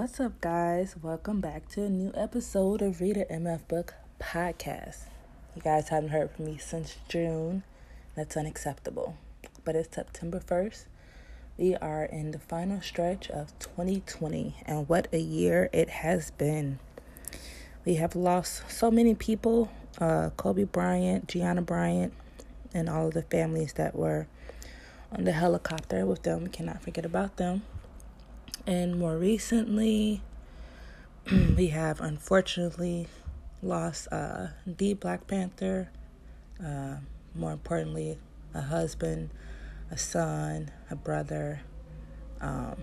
What's up, guys? Welcome back to a new episode of Read a MF Book Podcast. You guys haven't heard from me since June. That's unacceptable. But it's September 1st. We are in the final stretch of 2020, and what a year it has been. We have lost so many people uh, Kobe Bryant, Gianna Bryant, and all of the families that were on the helicopter with them. We cannot forget about them. And more recently, we have unfortunately lost uh, the Black Panther, uh, more importantly, a husband, a son, a brother, um,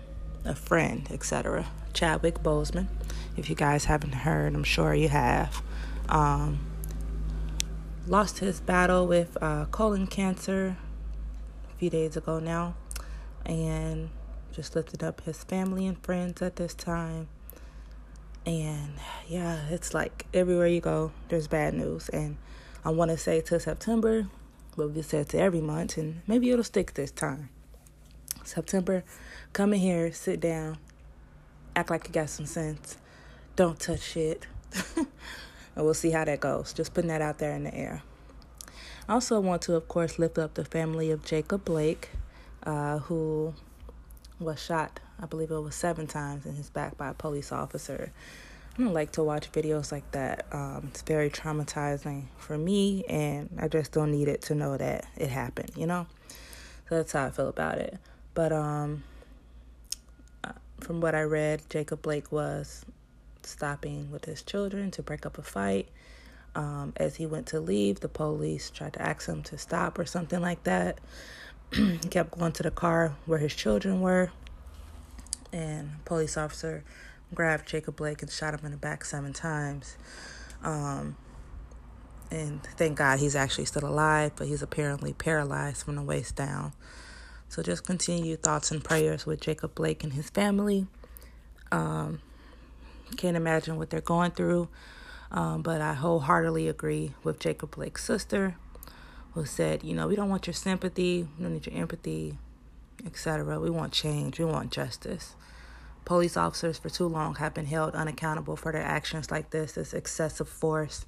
a friend, etc. Chadwick Boseman. If you guys haven't heard, I'm sure you have. Um, lost his battle with uh, colon cancer a few days ago now, and just lifted up his family and friends at this time. And yeah, it's like everywhere you go, there's bad news. And I want to say to September, but we said to every month, and maybe it'll stick this time. September, come in here, sit down, act like you got some sense. Don't touch shit. and we'll see how that goes. Just putting that out there in the air. I also want to, of course, lift up the family of Jacob Blake, uh, who was shot, I believe it was seven times in his back by a police officer. I don't like to watch videos like that. Um, it's very traumatizing for me, and I just don't need it to know that it happened, you know? So that's how I feel about it. But um, uh, from what I read, Jacob Blake was stopping with his children to break up a fight. Um, as he went to leave, the police tried to ask him to stop or something like that. kept going to the car where his children were, and police officer grabbed Jacob Blake and shot him in the back seven times. Um, and thank God he's actually still alive, but he's apparently paralyzed from the waist down. So just continue thoughts and prayers with Jacob Blake and his family. Um, can't imagine what they're going through, um, but I wholeheartedly agree with Jacob Blake's sister who said, you know, we don't want your sympathy, we don't need your empathy, etc. We want change, we want justice. Police officers for too long have been held unaccountable for their actions like this, this excessive force.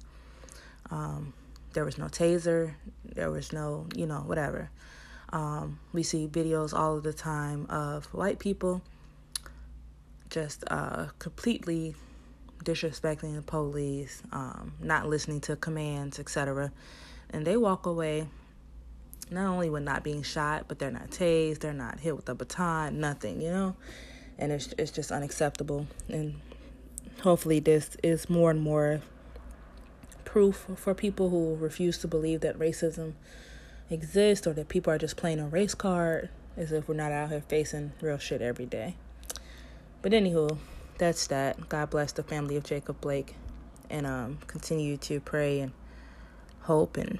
Um, there was no taser, there was no, you know, whatever. Um, we see videos all of the time of white people just uh, completely disrespecting the police, um, not listening to commands, etc and they walk away not only with not being shot, but they're not tased, they're not hit with a baton, nothing, you know? And it's it's just unacceptable. And hopefully this is more and more proof for people who refuse to believe that racism exists or that people are just playing a race card as if we're not out here facing real shit every day. But anywho, that's that. God bless the family of Jacob Blake and um continue to pray and hope and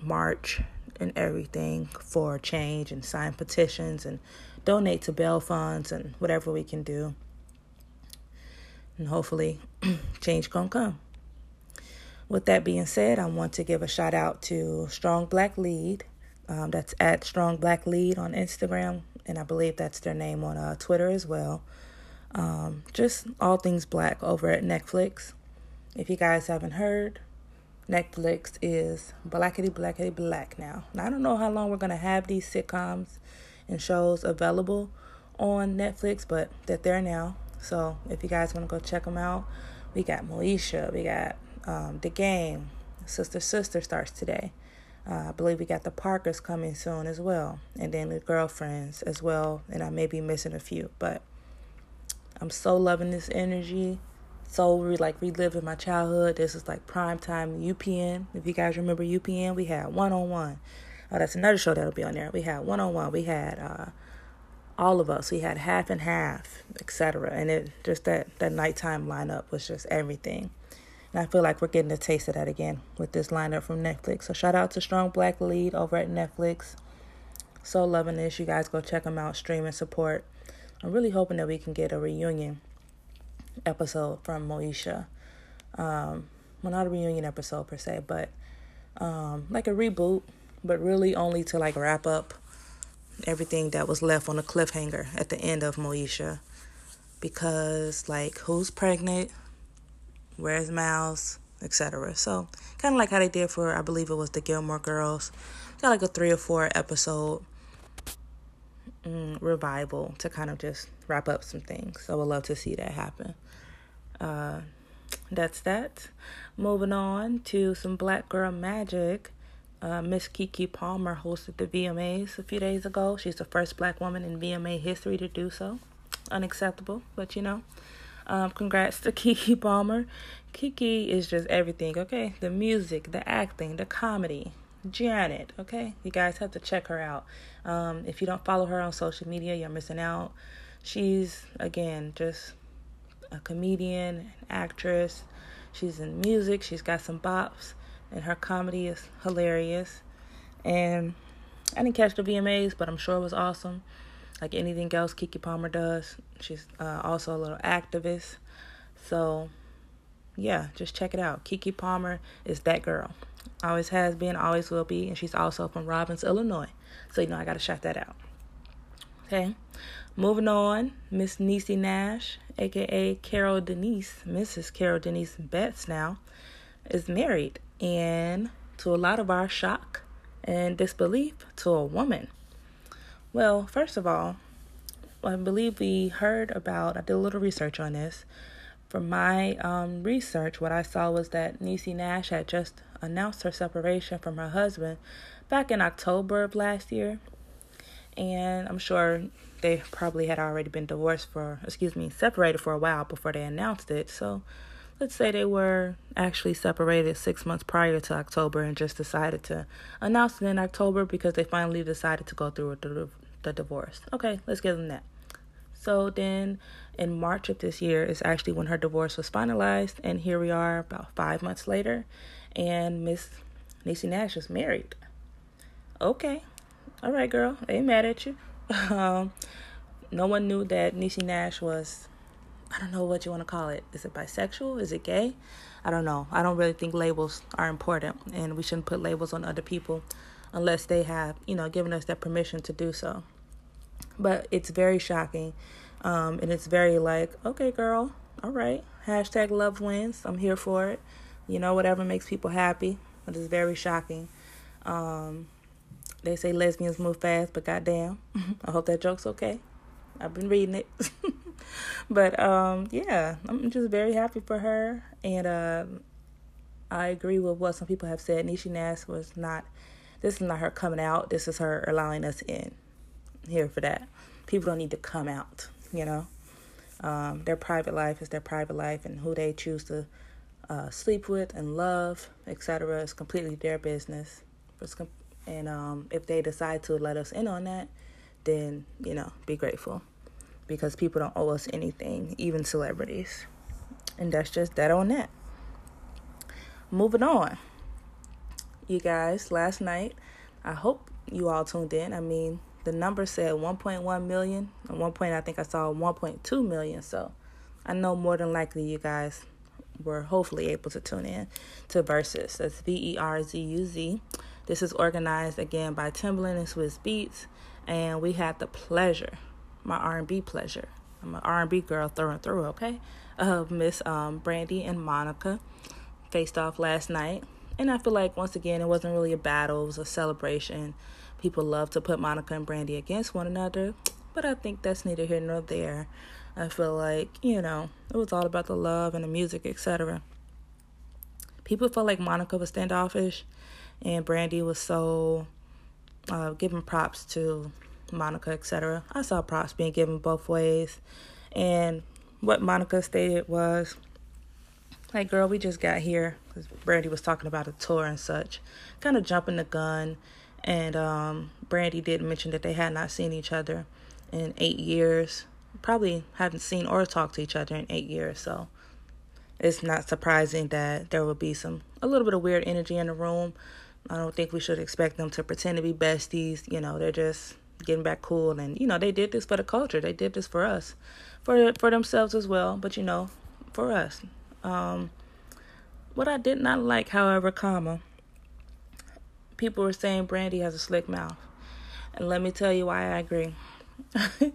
march and everything for change and sign petitions and donate to bail funds and whatever we can do. And hopefully change gonna come. With that being said, I want to give a shout out to Strong Black Lead. Um, that's at Strong Black Lead on Instagram, and I believe that's their name on uh, Twitter as well. Um, just all things black over at Netflix. If you guys haven't heard, Netflix is blackety blackety black now. I don't know how long we're gonna have these sitcoms and shows available on Netflix, but they're there now. So if you guys want to go check them out, we got Moesha, we got um, The Game, Sister Sister starts today. Uh, I believe we got the Parkers coming soon as well, and then the girlfriends as well. And I may be missing a few, but I'm so loving this energy so we like reliving my childhood. This is like prime time UPN. If you guys remember UPN, we had one on one. Oh, that's another show that'll be on there. We had one on one. We had uh, all of us. We had half and half, etc. And it just that that nighttime lineup was just everything. And I feel like we're getting a taste of that again with this lineup from Netflix. So shout out to Strong Black Lead over at Netflix. So loving this. You guys go check them out, stream and support. I'm really hoping that we can get a reunion episode from Moesha. Um, well, not a reunion episode per se, but um, like a reboot, but really only to like wrap up everything that was left on a cliffhanger at the end of Moesha. because like who's pregnant, where's Miles, etc. So kind of like how they did for I believe it was the Gilmore Girls, got like a three or four episode mm, revival to kind of just wrap up some things. So I would love to see that happen. Uh, that's that. Moving on to some Black Girl Magic. Uh, Miss Keke Palmer hosted the VMAs a few days ago. She's the first black woman in VMA history to do so. Unacceptable, but you know. Um, congrats to Keke Palmer. Keke is just everything, okay? The music, the acting, the comedy. Janet, okay? You guys have to check her out. Um, if you don't follow her on social media, you're missing out. She's, again, just a comedian, an actress. She's in music, she's got some bops and her comedy is hilarious. And I didn't catch the VMAs, but I'm sure it was awesome. Like anything else Keke Palmer does, she's uh, also a little activist. So, yeah, just check it out. Keke Palmer is that girl. Always has been, always will be, and she's also from Robbins, Illinois. So, you know, I got to shout that out. Okay. Moving on, Miss Niecy Nash, aka Carol Denise, Mrs. Carol Denise Betts now, is married and to a lot of our shock and disbelief to a woman. Well, first of all, I believe we heard about, I did a little research on this. From my um, research, what I saw was that Niecy Nash had just announced her separation from her husband back in October of last year. And I'm sure they probably had already been divorced for, excuse me, separated for a while before they announced it. So let's say they were actually separated six months prior to October and just decided to announce it in October because they finally decided to go through with the, the divorce. Okay, let's give them that. So then in March of this year is actually when her divorce was finalized, and here we are about five months later, and Miss Niecy Nash is married. Okay, all right, girl, I ain't mad at you. um, no one knew that Niecy Nash was I don't know what you want to call it. Is it bisexual? Is it gay? I don't know. I don't really think labels are important, and we shouldn't put labels on other people unless they have, you know, given us that permission to do so. But it's very shocking, um, and it's very like, okay, girl, all right, hashtag love wins. I'm here for it. You know, whatever makes people happy. But it's very shocking. Um, they say lesbians move fast, but goddamn, I hope that joke's okay. I've been reading it. but um, yeah, I'm just very happy for her, and uh, I agree with what some people have said. Niecy Nash was not. This is not her coming out. This is her allowing us in. Here for that. People don't need to come out. You know, um, their private life is their private life, and who they choose to uh, sleep with and love, etc., is completely their business. And um, if they decide to let us in on that, then you know, be grateful because people don't owe us anything, even celebrities. And that's just that on that. Moving on. You guys, last night, I hope you all tuned in. I mean, the number said 1.1 million. At one point, I think I saw 1.2 million. So I know more than likely you guys were hopefully able to tune in to Verzuz. That's V E R Z U Z. This is organized again by Timbaland and Swizz Beatz, And we had the pleasure my R&B pleasure. I'm an R&B girl through and through, okay? Uh, Miss um, Brandy and Monica faced off last night. And I feel like, once again, it wasn't really a battle, it was a celebration. People love to put Monica and Brandy against one another, but I think that's neither here nor there. I feel like, you know, it was all about the love and the music, etc. People felt like Monica was standoffish and Brandy was so uh, giving props to Monica, etc. I saw props being given both ways. And what Monica stated was, like, girl, we just got here. Because Brandy was talking about a tour and such. Kind of jumping the gun. And um, Brandy did mention that they had not seen each other in eight years. Probably haven't seen or talked to each other in eight years. So it's not surprising that there will be some, a little bit of weird energy in the room. I don't think we should expect them to pretend to be besties. You know, they're just getting back cool and you know they did this for the culture they did this for us for for themselves as well but you know for us um what i did not like however comma people were saying brandy has a slick mouth and let me tell you why i agree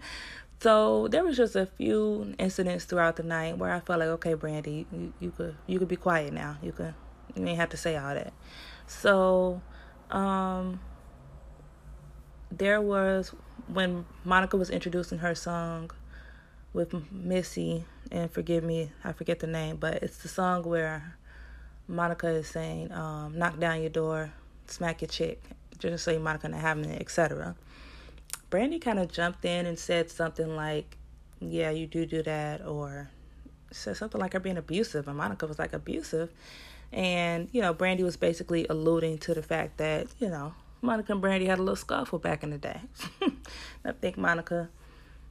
So there was just a few incidents throughout the night where I felt like, okay, Brandy, you, you could you could be quiet now. You could you ain't have to say all that. So, um, there was when Monica was introducing her song with Missy, and forgive me, I forget the name, but it's the song where Monica is saying, um, "Knock down your door, smack your chick," just say Monica not having it, etc. Brandy kind of jumped in and said something like, "Yeah, you do do that," or said something like her being abusive, and Monica was like abusive, and you know, Brandy was basically alluding to the fact that you know Monica and Brandy had a little scuffle back in the day. I think Monica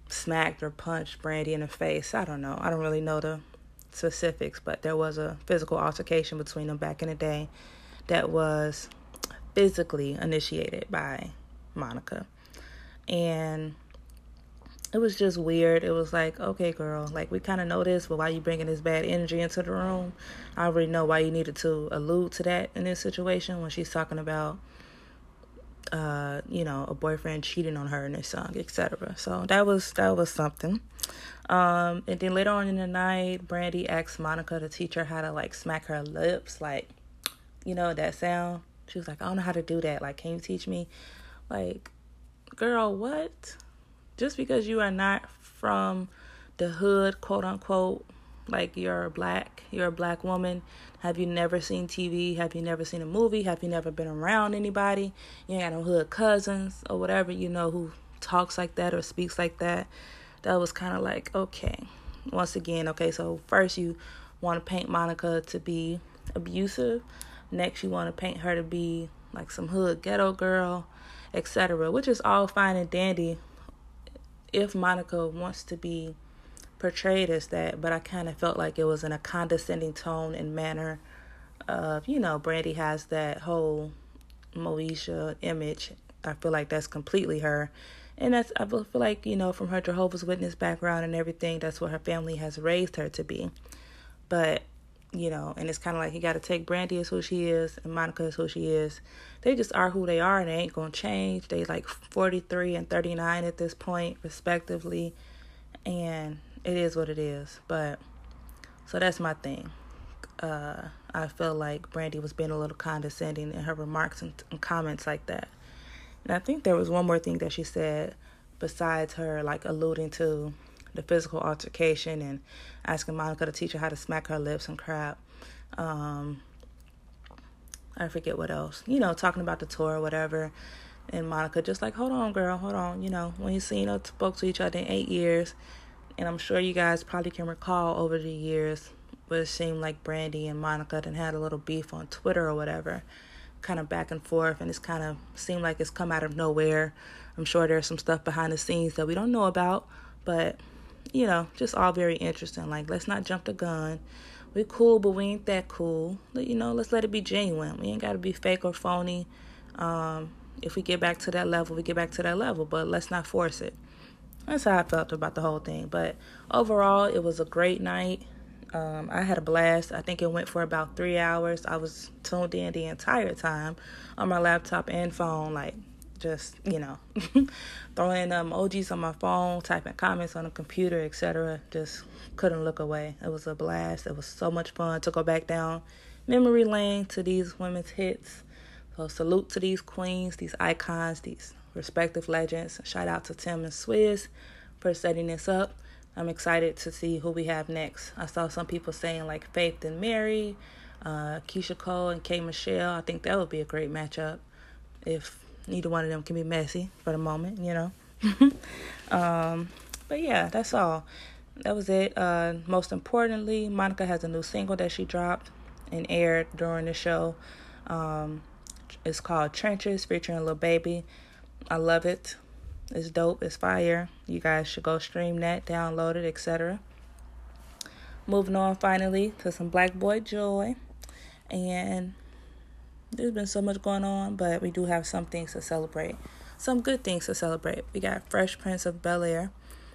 smacked or punched Brandy in the face. I don't know. I don't really know the specifics, but there was a physical altercation between them back in the day that was physically initiated by Monica and it was just weird. It was like, okay, girl, like we kind of know this, but why you bringing this bad energy into the room? I already know why you needed to allude to that in this situation when she's talking about, uh, you know, a boyfriend cheating on her in this song, etc. So that was that was something. Um, and then later on in the night, Brandy asked Monica to teach her how to like smack her lips, like, you know, that sound. She was like, I don't know how to do that. Like, can you teach me? Like, girl, what? Just because you are not from the hood, quote unquote, like you're black, you're a black woman. Have you never seen TV? Have you never seen a movie? Have you never been around anybody? You ain't got no hood cousins or whatever, you know, who talks like that or speaks like that. That was kind of like, okay. Once again, okay, so first you want to paint Monica to be abusive. Next, you want to paint her to be like some hood ghetto girl etc., which is all fine and dandy if Monica wants to be portrayed as that, but I kind of felt like it was in a condescending tone and manner of, you know, Brandy has that whole Moesha image. I feel like that's completely her. And that's, I feel like, you know, from her Jehovah's Witness background and everything, that's what her family has raised her to be. But you know, and it's kind of like you got to take Brandy as who she is and Monica as who she is. They just are who they are and they ain't going to change. They like 43 and 39 at this point, respectively. And it is what it is. But so that's my thing. Uh, I feel like Brandy was being a little condescending in her remarks and, and comments like that. And I think there was one more thing that she said besides her like alluding to the physical altercation and asking Monica to teach her how to smack her lips and crap. Um, I forget what else. You know, talking about the tour or whatever. And Monica just like, hold on, girl, hold on. You know, when you see, you know, spoke to each other in eight years. And I'm sure you guys probably can recall over the years where it seemed like Brandy and Monica then had a little beef on Twitter or whatever, kind of back and forth. And it's kind of seemed like it's come out of nowhere. I'm sure there's some stuff behind the scenes that we don't know about, but you know, just all very interesting. Like, let's not jump the gun. We're cool, but we ain't that cool. You know, let's let it be genuine. We ain't got to be fake or phony. Um, if we get back to that level, we get back to that level, but let's not force it. That's how I felt about the whole thing. But overall, it was a great night. Um, I had a blast. I think it went for about three hours. I was tuned in the entire time on my laptop and phone, like just you know throwing emojis on my phone typing comments on the computer etc just couldn't look away. It was a blast. It was so much fun to go back down memory lane to these women's hits. So salute to these queens these icons these respective legends. Shout out to tim and swizz for setting this up. I'm excited to see who we have next. I saw some people saying like faith and mary uh, Keyshia Cole and K Michelle. I think that would be a great matchup if Neither one of them can be messy for the moment, you know. um, but yeah, that's all. That was it. Uh, most importantly, Monica has a new single that she dropped and aired during the show. Um, it's called Trenches featuring Lil Baby. I love it. It's dope. It's fire. You guys should go stream that, download it, etc. Moving on finally to some Black Boy Joy. And there's been so much going on, but we do have some things to celebrate. Some good things to celebrate. We got Fresh Prince of Bel Air,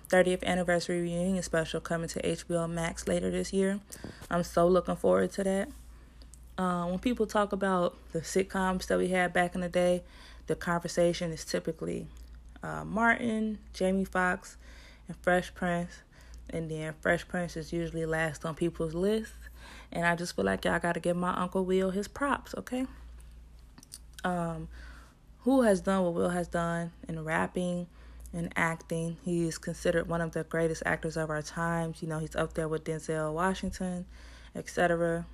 30th anniversary reunion special coming to HBO Max later this year. I'm so looking forward to that. Uh, when people talk about the sitcoms that we had back in the day, the conversation is typically uh, Martin, Jamie Foxx, and Fresh Prince. And then Fresh Prince is usually last on people's lists. And I just feel like y'all got to give my Uncle Will his props, okay? Um, who has done what Will has done in rapping and acting. He's considered one of the greatest actors of our times. You know, he's up there with Denzel Washington, etc.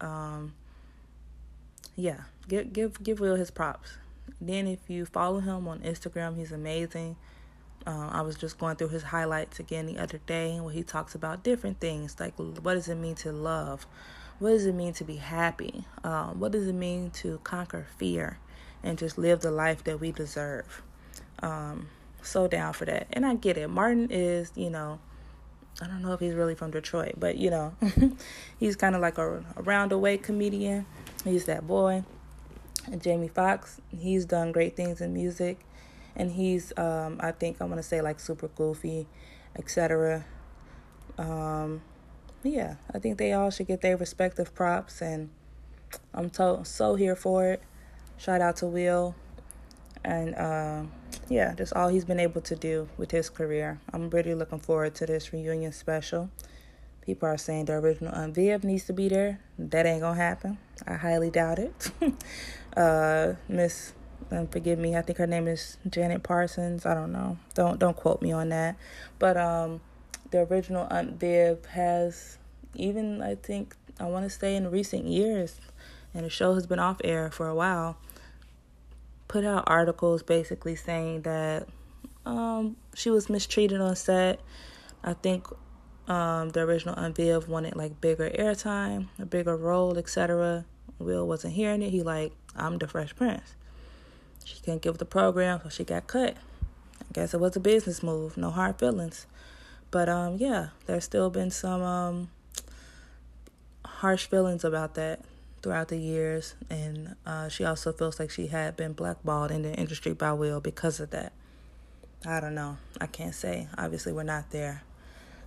Um, yeah, give give give Will his props. Then if you follow him on Instagram, he's amazing. Uh, I was just going through his highlights again the other day where he talks about different things like what does it mean to love? What does it mean to be happy? Uh, what does it mean to conquer fear and just live the life that we deserve? Um, so down for that. And I get it. Martin is, you know, I don't know if he's really from Detroit, but you know, he's kind of like a, a roundaway comedian. He's that boy. And Jamie Foxx, he's done great things in music and he's um, I think I'm gonna say like super goofy, etc. Um, yeah, I think they all should get their respective props, and I'm to- so here for it. Shout out to Will, and uh, yeah, just all he's been able to do with his career. I'm really looking forward to this reunion special. People are saying the original Aunt Viv needs to be there. That ain't gonna happen. I highly doubt it. uh, Miss and forgive me. I think her name is Janet Parsons. I don't know. Don't don't quote me on that. But um, the original Aunt Viv has even I think I want to say in recent years, and the show has been off air for a while. Put out articles basically saying that um, she was mistreated on set. I think um, the original Aunt Viv wanted like bigger airtime, a bigger role, etc. Will wasn't hearing it. He like, I'm the Fresh Prince. She couldn't give the program, so she got cut. I guess it was a business move, no hard feelings. But um, yeah, there's still been some um, harsh feelings about that throughout the years, and uh, she also feels like she had been blackballed in the industry by Will because of that. I don't know. I can't say. Obviously, we're not there.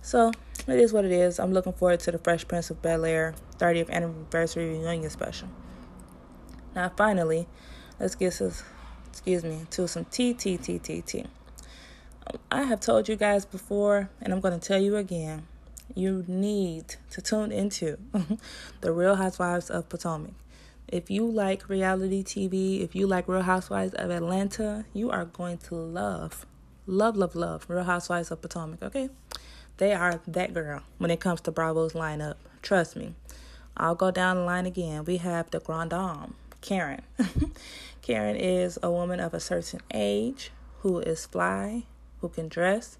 So it is what it is. I'm looking forward to the Fresh Prince of Bel Air 30th anniversary reunion special. Now, finally, let's get this excuse me, to some TTTTT. I have told you guys before, and I'm going to tell you again. You need to tune into the Real Housewives of Potomac. If you like reality TV, if you like Real Housewives of Atlanta, you are going to love, love, love, love Real Housewives of Potomac, okay? They are that girl when it comes to Bravo's lineup. Trust me. I'll go down the line again. We have the Grand Dame, Karen. Karen is a woman of a certain age who is fly, who can dress.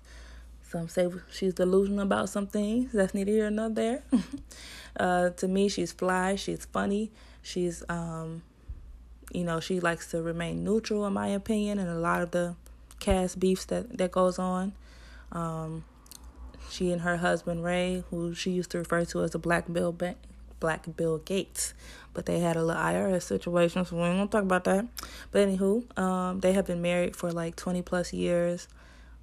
Some say she's delusional about some things. That's neither here nor there. uh, to me, she's fly. She's funny. She's, um, you know, she likes to remain neutral, in my opinion, and a lot of the cast beefs that that goes on. Um, she and her husband Ray, who she used to refer to as the Black Bill Black Bill Gates, but they had a little IRS situation, so we ain't gonna talk about that. But anywho, um, they have been married for like 20 plus years,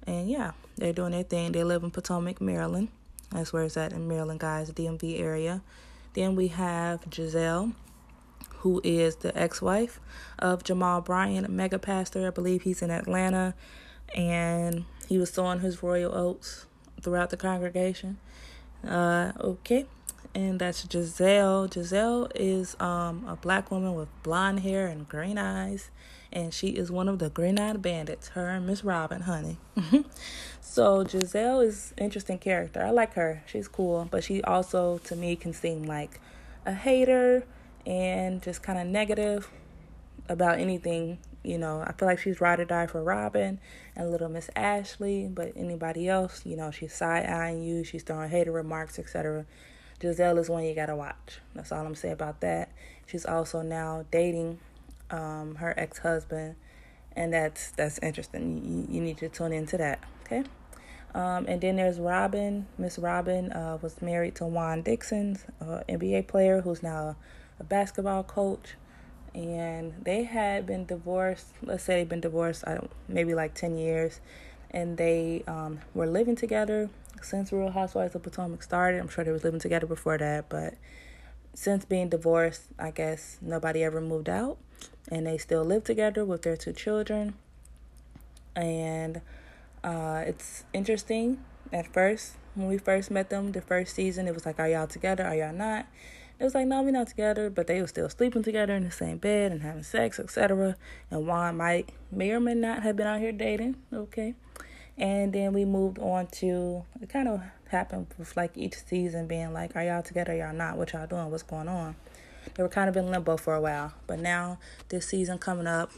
and yeah, they're doing their thing. They live in Potomac, Maryland. That's where it's at in Maryland, guys, DMV area. Then we have Gizelle, who is the ex-wife of Jamal Bryant, mega pastor. I believe he's in Atlanta, and he was sowing his royal oats throughout the congregation. Uh, okay, and that's Gizelle. Gizelle is um, a black woman with blonde hair and green eyes, and she is one of the Green Eyed Bandits. Her and Miss Robin, honey. so Gizelle is interesting character. I like her. She's cool, but she also to me can seem like a hater and just kind of negative about anything. You know, I feel like she's ride or die for Robin and little Miss Ashley, but anybody else, you know, she's side eyeing you, she's throwing hater remarks, etc. Gizelle is one you gotta watch. That's all I'm saying about that. She's also now dating um, her ex husband, and that's that's interesting. You, you need to tune into that. Okay. Um, and then there's Robin. Miss Robin uh, was married to Juan Dixon, uh, NBA player who's now a basketball coach. And they had been divorced. Let's say they've been divorced, I don't, maybe like ten years, and they um, were living together since Real Housewives of Potomac started. I'm sure they was living together before that, but since being divorced, I guess nobody ever moved out, and they still live together with their two children. And Uh, it's interesting at first when we first met them. The first season, it was like, "Are y'all together? Are y'all not?" It was like, "No, we're not together," but they were still sleeping together in the same bed and having sex, etc. And Juan might may or may not have been out here dating. Okay, and then we moved on to it. Kind of happened with like each season being like, "Are y'all together? Are y'all not? What y'all doing? What's going on?" They were kind of in limbo for a while, but now this season coming up,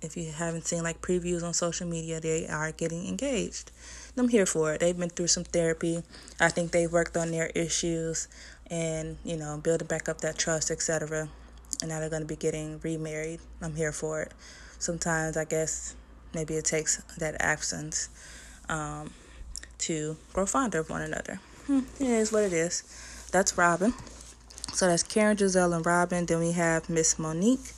if you haven't seen like previews on social media, they are getting engaged. I'm here for it. They've been through some therapy. I think they've worked on their issues and, you know, building back up that trust, etc. And now they're going to be getting remarried. I'm here for it. Sometimes I guess maybe it takes that absence um, to grow fonder of one another. Hmm, it is what it is. That's Robin. So that's Karen, Gizelle, and Robin. Then we have Miss Monique.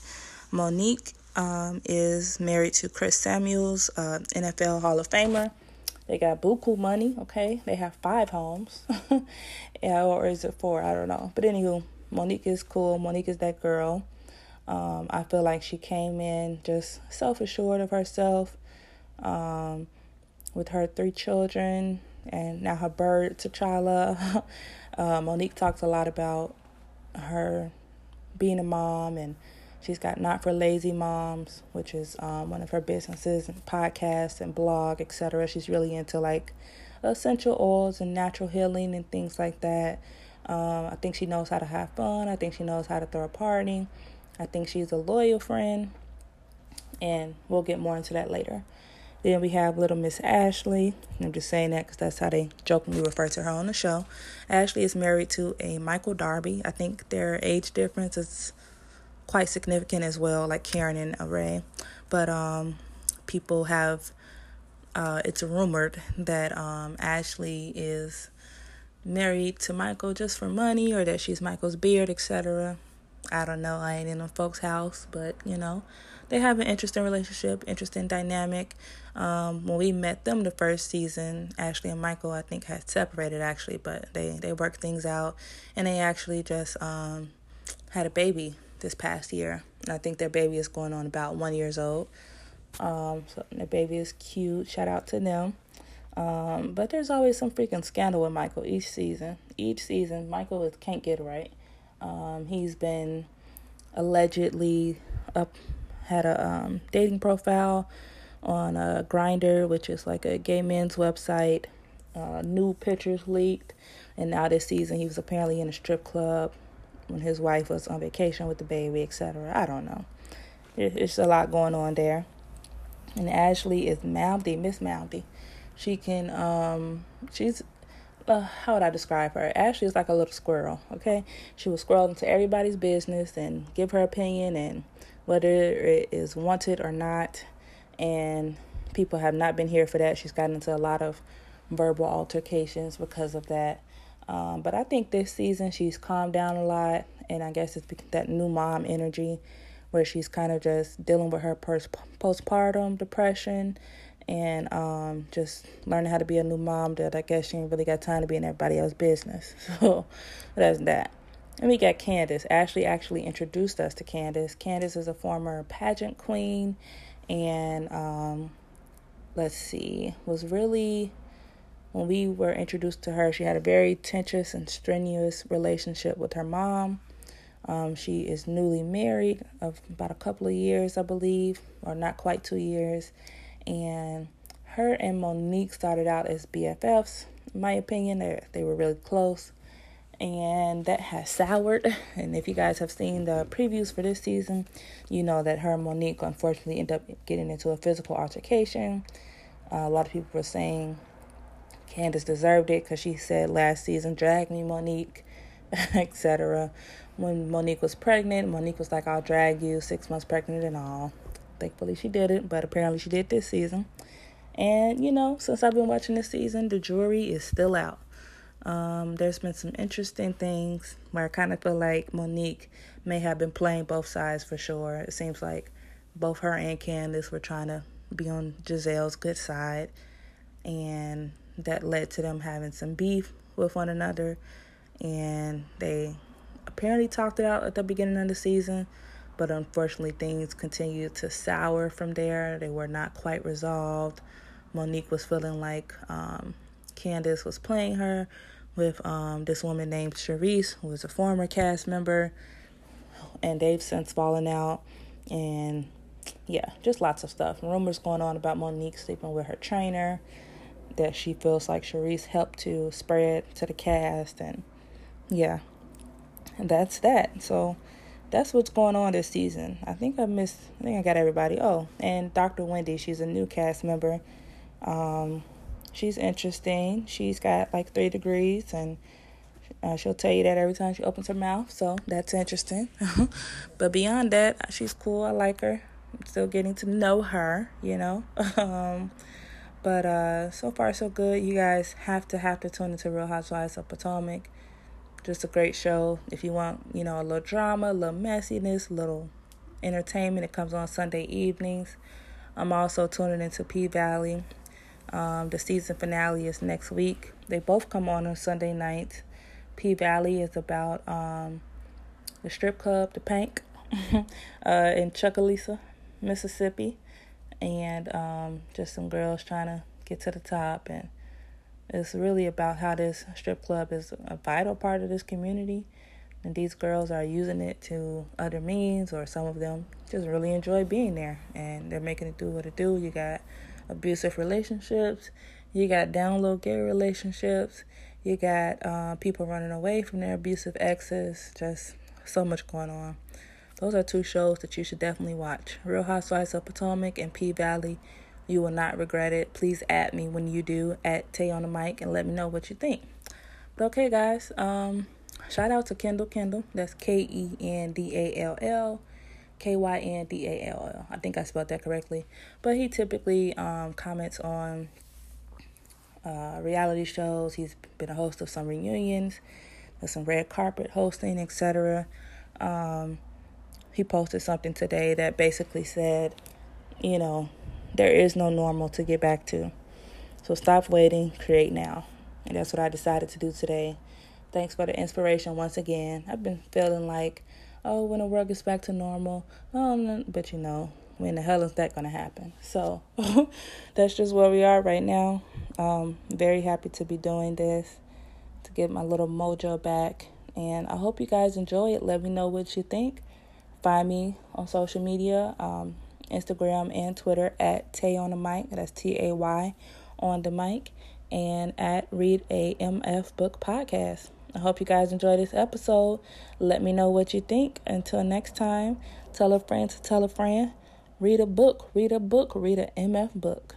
Monique um, is married to Chris Samuels, uh, NFL Hall of Famer. They got buku money, okay? They have five homes. yeah, or is it four? I don't know. But anywho, Monique is cool. Monique is that girl. Um, I feel like she came in just self assured of herself um, with her three children and now her bird, T'Challa. uh, Monique talks a lot about her being a mom and She's got Not for Lazy Moms, which is um, one of her businesses and podcasts and blog, etc. She's really into like essential oils and natural healing and things like that. Um, I think she knows how to have fun. I think she knows how to throw a party. I think she's a loyal friend, and we'll get more into that later. Then we have little Miss Ashley. I'm just saying that because that's how they jokingly refer to her on the show. Ashley is married to a Michael Darby. I think their age difference is quite significant as well, like Karen and Ray. But um, people have, uh, it's rumored that um, Ashley is married to Michael just for money or that she's Michael's beard, etc. I don't know. I ain't in a folks' house, but you know, they have an interesting relationship, interesting dynamic. Um, when we met them the first season, Ashley and Michael, I think, had separated actually, but they they worked things out, and they actually just um, had a baby this past year. And I think their baby is going on about one years old. Um, so their baby is cute. Shout out to them. Um, but there's always some freaking scandal with Michael each season. Each season, Michael is, can't get right. Um, he's been allegedly up had a um, dating profile on a Grindr which is like a gay men's website. Uh, new pictures leaked, and now this season he was apparently in a strip club when his wife was on vacation with the baby, etc. I don't know. It's a lot going on there. And Ashley is mouthy, Miss Mouthy. She can, um, she's, uh, how would I describe her? Ashley is like a little squirrel, okay? She will squirrel into everybody's business and give her opinion and whether it is wanted or not. And people have not been here for that. She's gotten into a lot of verbal altercations because of that. Um, but I think this season she's calmed down a lot, and I guess it's that new mom energy where she's kind of just dealing with her post- postpartum depression and um, just learning how to be a new mom that I guess she ain't really got time to be in everybody else's business. So that's that. And we got Candace. Ashley actually introduced us to Candace. Candace is a former pageant queen and um, let's see, was really when we were introduced to her, she had a very tenuous and strenuous relationship with her mom. Um, she is newly married of about a couple of years, I believe, or not quite two years. And her and Monique started out as BFFs. In my opinion, they they were really close, and that has soured. And if you guys have seen the previews for this season, you know that her and Monique unfortunately ended up getting into a physical altercation. Uh, a lot of people were saying Candace deserved it because she said last season, drag me, Monique, etc. When Monique was pregnant, Monique was like, I'll drag you, six months pregnant and all. Thankfully, she didn't, but apparently, she did this season. And, you know, since I've been watching this season, the jury is still out. Um, there's been some interesting things where I kind of feel like Monique may have been playing both sides for sure. It seems like both her and Candace were trying to be on Gizelle's good side. And that led to them having some beef with one another. And they apparently talked it out at the beginning of the season, but unfortunately, things continued to sour from there. They were not quite resolved. Monique was feeling like um, Candace was playing her with um, this woman named Charrisse, who was a former cast member, and they've since fallen out. And yeah, just lots of stuff. Rumors going on about Monique sleeping with her trainer that she feels like Charrisse helped to spread to the cast. And yeah, and that's that. So that's what's going on this season. I think I missed, I think I got everybody. Oh, and Dr. Wendy, she's a new cast member. Um, she's interesting. She's got like three degrees and uh, she'll tell you that every time she opens her mouth. So that's interesting. but beyond that, she's cool. I like her. I'm still getting to know her, you know. um, but uh, so far, so good. You guys have to have to tune into Real Housewives of Potomac. Just a great show. If you want, you know, a little drama, a little messiness, a little entertainment, it comes on Sunday evenings. I'm also tuning into P Valley. Um, the season finale is next week. They both come on on Sunday nights. P Valley is about um, the strip club, the Pank, uh, in Chucalissa, Mississippi, and um, just some girls trying to get to the top. And it's really about how this strip club is a vital part of this community. And these girls are using it to other means, or some of them just really enjoy being there, and they're making it do what it do. You got abusive relationships, you got down low gay relationships, you got uh, people running away from their abusive exes, just so much going on. Those are two shows that you should definitely watch Real Housewives of Potomac and P Valley. You will not regret it. Please add me when you do at Tay on the mic and let me know what you think. But okay, guys, um, shout out to Kendall Kendall. That's K E N D A L L. K Y N D A L L. I think I spelled that correctly. But he typically um, comments on uh, reality shows. He's been a host of some reunions, some red carpet hosting, etc. Um, he posted something today that basically said, you know, there is no normal to get back to. So stop waiting, create now. And that's what I decided to do today. Thanks for the inspiration once again. I've been feeling like oh, when the world gets back to normal. Um, but you know, when the hell is that going to happen? So that's just where we are right now. Um, very happy to be doing this to get my little mojo back. And I hope you guys enjoy it. Let me know what you think. Find me on social media, um, Instagram and Twitter at Tay on the mic. That's T A Y on the mic. And at Read a MF Book Podcast. I hope you guys enjoy this episode. Let me know what you think. Until next time, tell a friend to tell a friend. Read a book, read a book, read an MF book.